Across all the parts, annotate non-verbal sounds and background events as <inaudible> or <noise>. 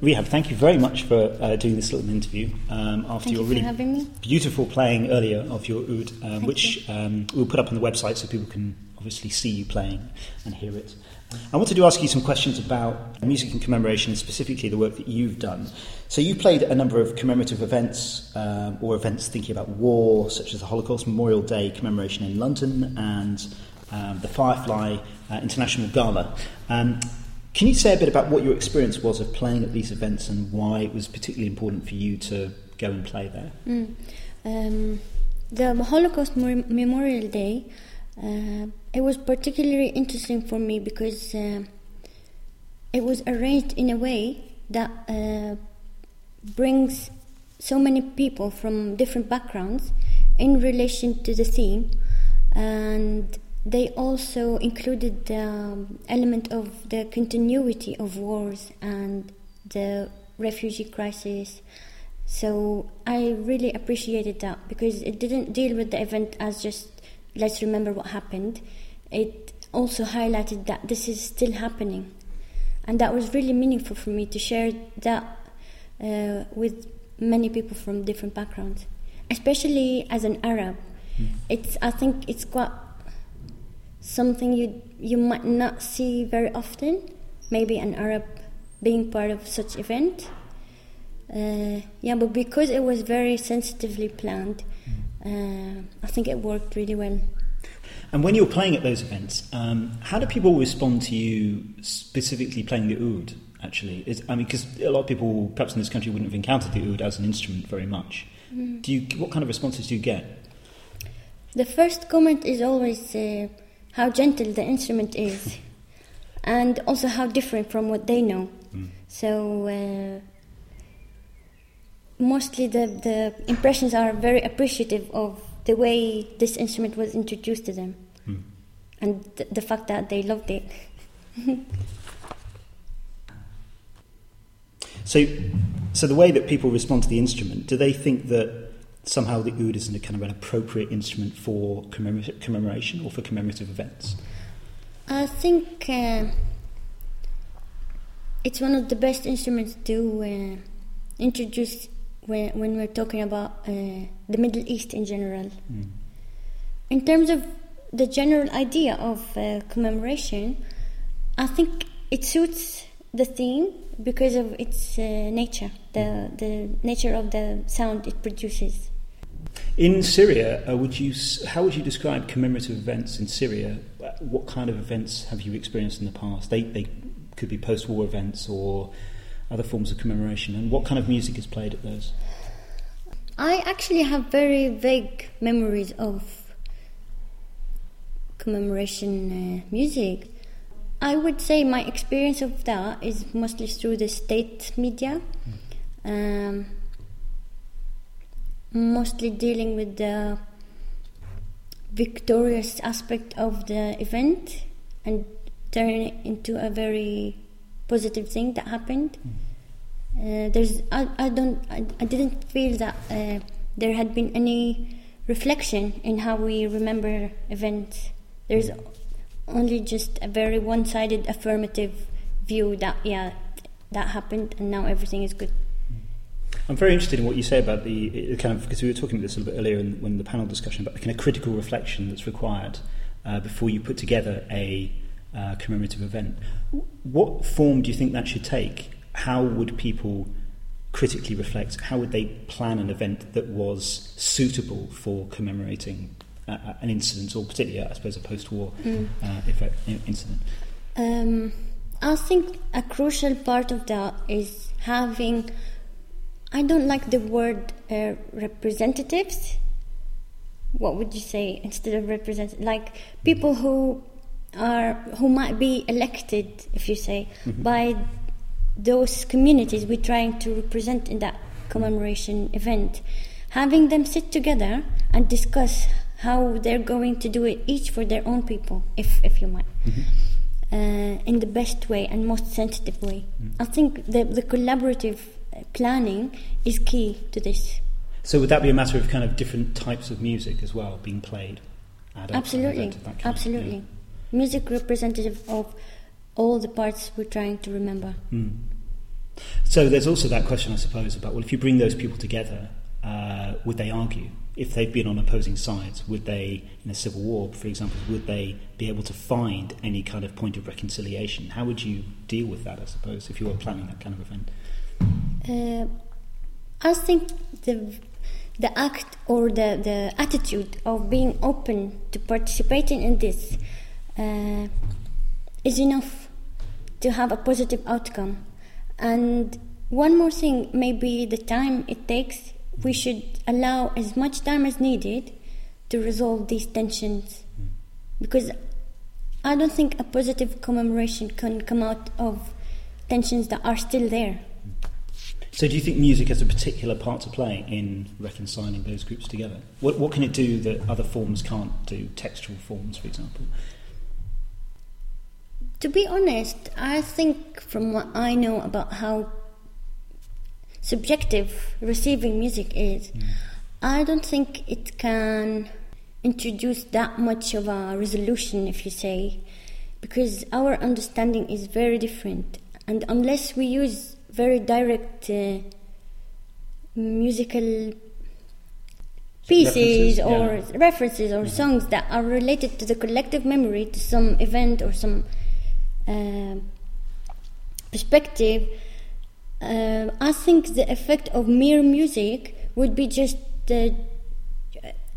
Rehab, thank you very much for uh, doing this little interview um, after Thank your you really beautiful playing earlier of your oud, um, which um, we'll put up on the website so people can obviously see you playing and hear it. I wanted to ask you some questions about music and commemoration, specifically the work that you've done. So you played a number of commemorative events um, or events thinking about war, such as the Holocaust Memorial Day commemoration in London and um, the Firefly uh, International Gala. Can you say a bit about what your experience was of playing at these events and why it was particularly important for you to go and play there? Mm. Um, the Holocaust Mem- Memorial Day, uh, it was particularly interesting for me because uh, it was arranged in a way that uh, brings so many people from different backgrounds in relation to the theme, and they also included the um, element of the continuity of wars and the refugee crisis. So I really appreciated that because it didn't deal with the event as just let's remember what happened. It also highlighted that this is still happening, and that was really meaningful for me to share that uh, with many people from different backgrounds, especially as an Arab. It's I think it's quite something you you might not see very often. Maybe an Arab being part of such event. Uh, yeah, but because it was very sensitively planned, uh, I think it worked really well. And when you're playing at those events, um, how do people respond to you specifically playing the oud? Actually, Is, I mean, because a lot of people, perhaps in this country, wouldn't have encountered the oud as an instrument very much. Do you? What kind of responses do you get? The first comment is always uh, how gentle the instrument is, and also how different from what they know. So uh, mostly the, the impressions are very appreciative of the way this instrument was introduced to them, and th- the fact that they loved it. <laughs> So, so the way that people respond to the instrument, do they think that somehow the oud is a kind of an appropriate instrument for commemor- commemoration or for commemorative events? I think uh, it's one of the best instruments to uh, introduce when, when we're talking about uh, the Middle East in general. In terms of the general idea of uh, commemoration, I think it suits the theme because of its uh, nature, the, the nature of the sound it produces. In Syria, uh, would you, how would you describe commemorative events in Syria? Uh, What kind of events have you experienced in the past? They, they could be post-war events or other forms of commemoration. And what kind of music is played at those? I actually have very vague memories of commemoration uh, music. I would say my experience of that is mostly through the state media, um, mostly dealing with the victorious aspect of the event and turning it into a very positive thing that happened. Uh, there's, I, I don't, I, I didn't feel that uh, there had been any reflection in how we remember events. There's only just a very one-sided affirmative view that yeah, that happened and now everything is good. I'm very interested in what you say about the kind of because we were talking about this a little bit earlier in, when the panel discussion about the kind of critical reflection that's required uh, before you put together a uh, commemorative event. What form do you think that should take? How would people critically reflect? How would they plan an event that was suitable for commemorating uh, an incident, or particularly, I suppose, a post-war uh, effect, in- incident? Um, I think a crucial part of that is having. I don't like the word uh, representatives. What would you say instead of represent? Like people who are who might be elected, if you say, by those communities we're trying to represent in that commemoration event. Having them sit together and discuss how they're going to do it, each for their own people, if if you might uh, in the best way and most sensitive way. I think the, the collaborative planning is key to this. So, would that be a matter of kind of different types of music as well being played? at a- an Absolutely, of absolutely. Yeah. Music representative of all the parts we're trying to remember. Mm. So there's also that question, I suppose, about well, if you bring those people together, uh, would they argue? If they've been on opposing sides, would they, in a civil war, for example, would they be able to find any kind of point of reconciliation? How would you deal with that, I suppose, if you were planning that kind of event? Uh, I think the the act or the, the attitude of being open to participating in this uh, is enough to have a positive outcome. And one more thing, maybe the time it takes, we should allow as much time as needed to resolve these tensions. Because I don't think a positive commemoration can come out of tensions that are still there. So, do you think music has a particular part to play in reconciling those groups together? What, what can it do that other forms can't do, textual forms, for example? To be honest, I think from what I know about how subjective receiving music is, mm. I don't think it can introduce that much of a resolution, if you say, because our understanding is very different. And unless we use very direct uh, musical pieces references, or yeah. references or mm-hmm. songs that are related to the collective memory, to some event or some uh, perspective, uh, I think the effect of mere music would be just the,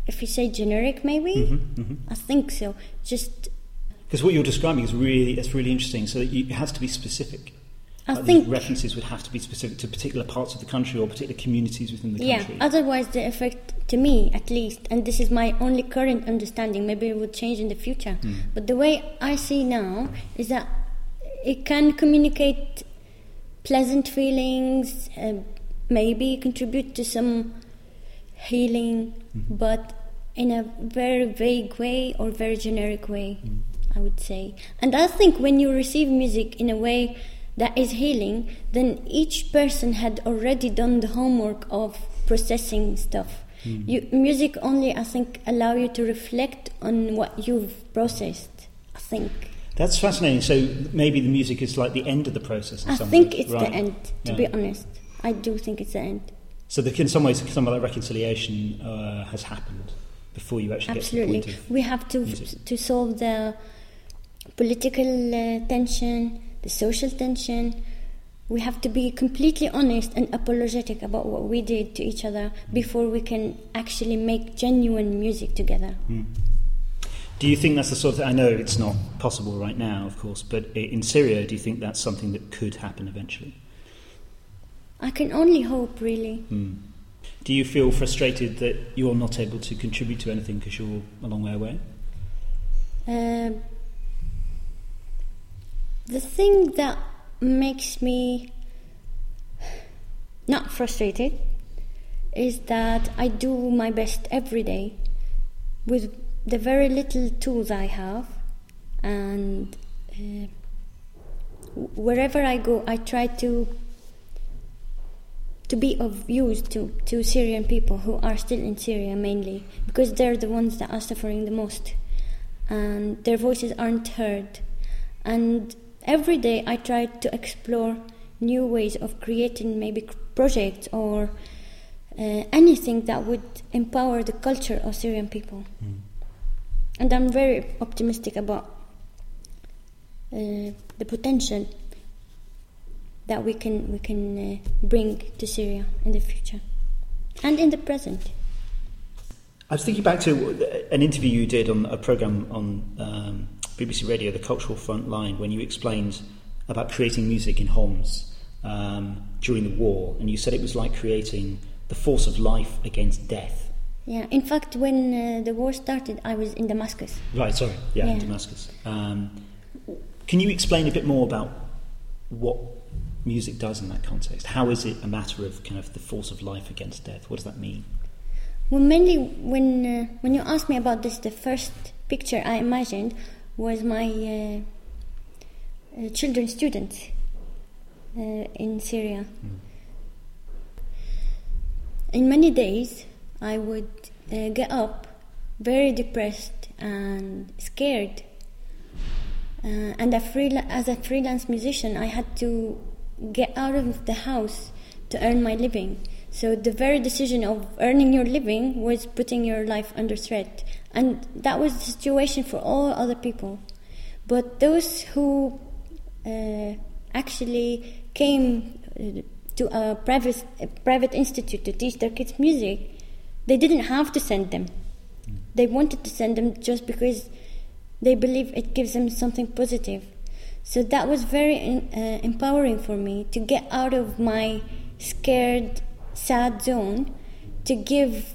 if you say generic, maybe. Mm-hmm, mm-hmm. I think so. Just because what you're describing is really it's really interesting. So it has to be specific. I like think references would have to be specific to particular parts of the country or particular communities within the country. Yeah, otherwise the effect, to me at least, and this is my only current understanding, maybe it would change in the future, mm. but the way I see now is that it can communicate pleasant feelings, uh, maybe contribute to some healing, mm. but in a very vague way or very generic way, mm. I would say. And I think when you receive music in a way that is healing, then each person had already done the homework of processing stuff. Mm. You, music only, I think, allow you to reflect on what you've processed. I think. That's fascinating. So maybe the music is like the end of the process. I think it's right. the end. To yeah. be honest, I do think it's the end. So the, in some ways, some of that reconciliation uh, has happened before you actually Absolutely. get to the point of We have to f- to solve the political uh, tension the social tension. We have to be completely honest and apologetic about what we did to each other before we can actually make genuine music together. Mm. Do you think that's the sort of thing? I know it's not possible right now, of course, but in Syria, do you think that's something that could happen eventually? I can only hope, really. Mm. Do you feel frustrated that you're not able to contribute to anything because you're a long way away? Uh, the thing that makes me not frustrated is that I do my best every day with the very little tools I have, and uh, wherever I go, I try to to be of use to, to Syrian people who are still in Syria mainly because they're the ones that are suffering the most and their voices aren't heard. And every day I try to explore new ways of creating maybe projects or uh, anything that would empower the culture of Syrian people. Mm. And I'm very optimistic about uh, the potential that we can we can uh, bring to Syria in the future and in the present. I was thinking back to an interview you did on a program on um, BBC Radio, The Cultural Front Line, when you explained about creating music in Homs um, during the war, and you said it was like creating the force of life against death. Yeah, in fact, when uh, the war started, I was in Damascus. Right, sorry, yeah, yeah. in Damascus. Um, can you explain a bit more about what music does in that context? How is it a matter of kind of the force of life against death? What does that mean? Well, mainly when uh, when you asked me about this, the first picture I imagined was my uh, uh, children students uh, in Syria. Mm. In many days, I would uh, get up very depressed and scared. Uh, and a free, as a freelance musician, I had to get out of the house to earn my living. So the very decision of earning your living was putting your life under threat. And that was the situation for all other people. But those who uh, actually came uh, to a private, a private institute to teach their kids music, they didn't have to send them. They wanted to send them just because they believe it gives them something positive. So that was very in, uh, empowering for me to get out of my scared, sad zone to give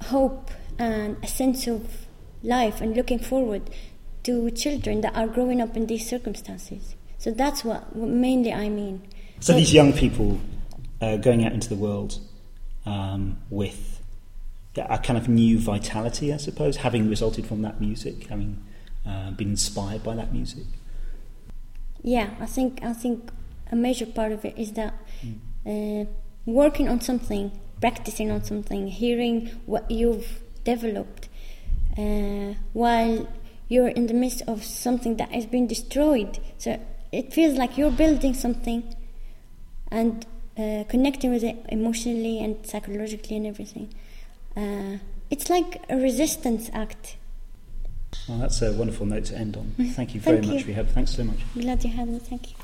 hope and a sense of life and looking forward to children that are growing up in these circumstances. So that's what, what mainly I mean. So, these young people uh, going out into the world um, with a kind of new vitality, I suppose, having resulted from that music, having uh, been inspired by that music. Yeah, I think I think a major part of it is that mm. uh, working on something, practicing on something, hearing what you've developed, uh, while you're in the midst of something that has been destroyed. So it feels like you're building something and uh, connecting with it emotionally and psychologically and everything. Uh, it's like a resistance act. Well, that's a wonderful note to end on. Thank you very Thank much you. help. Thanks so much. Glad you had me. Thank you.